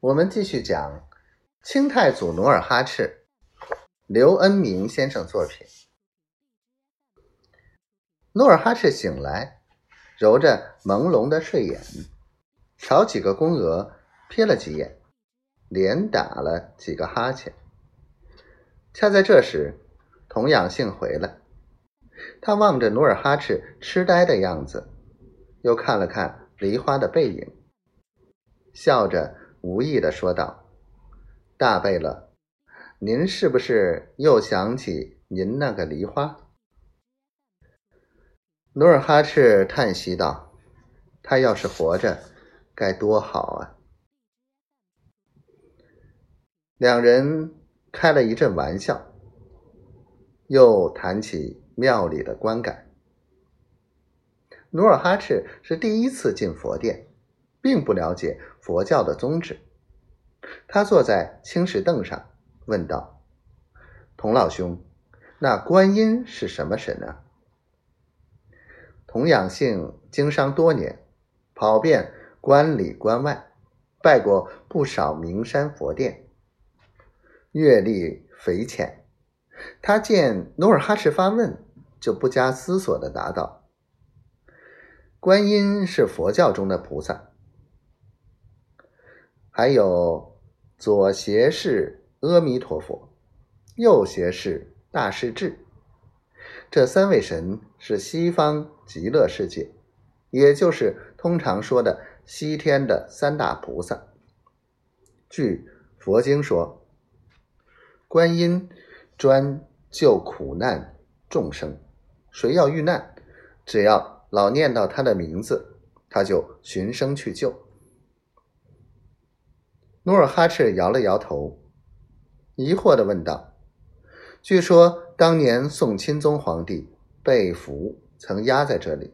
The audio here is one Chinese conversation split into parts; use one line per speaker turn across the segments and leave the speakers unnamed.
我们继续讲清太祖努尔哈赤，刘恩明先生作品。努尔哈赤醒来，揉着朦胧的睡眼，朝几个宫娥瞥了几眼，连打了几个哈欠。恰在这时，童养性回来，他望着努尔哈赤痴呆的样子，又看了看梨花的背影，笑着无意的说道：“大贝勒，您是不是又想起您那个梨花？”努尔哈赤叹息道：“他要是活着，该多好啊！”两人开了一阵玩笑，又谈起庙里的观感。努尔哈赤是第一次进佛殿，并不了解佛教的宗旨。他坐在青石凳上，问道：“童老兄，那观音是什么神呢？”童养性经商多年，跑遍关里关外，拜过不少名山佛殿，阅历匪浅。他见努尔哈赤发问，就不加思索地答道：“观音是佛教中的菩萨，还有左胁是阿弥陀佛，右胁是大势至。”这三位神是西方极乐世界，也就是通常说的西天的三大菩萨。据佛经说，观音专救苦难众生，谁要遇难，只要老念到他的名字，他就寻声去救。努尔哈赤摇了摇头，疑惑的问道：“据说。”当年宋钦宗皇帝被俘，曾压在这里。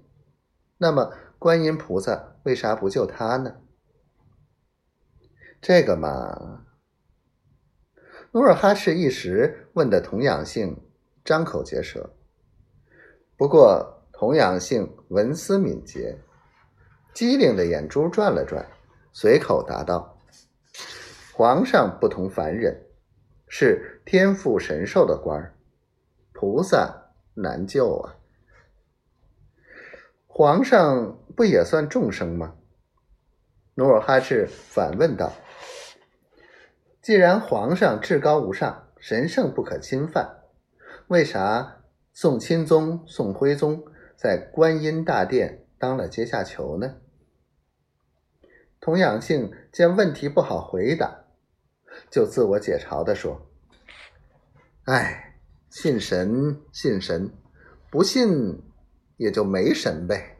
那么观音菩萨为啥不救他呢？这个嘛，努尔哈赤一时问的童养性张口结舌。不过童养性文思敏捷，机灵的眼珠转了转，随口答道：“皇上不同凡人，是天赋神授的官儿。”菩萨难救啊！皇上不也算众生吗？努尔哈赤反问道：“既然皇上至高无上、神圣不可侵犯，为啥宋钦宗、宋徽宗在观音大殿当了阶下囚呢？”童养性见问题不好回答，就自我解嘲的说：“哎。”信神信神，不信也就没神呗。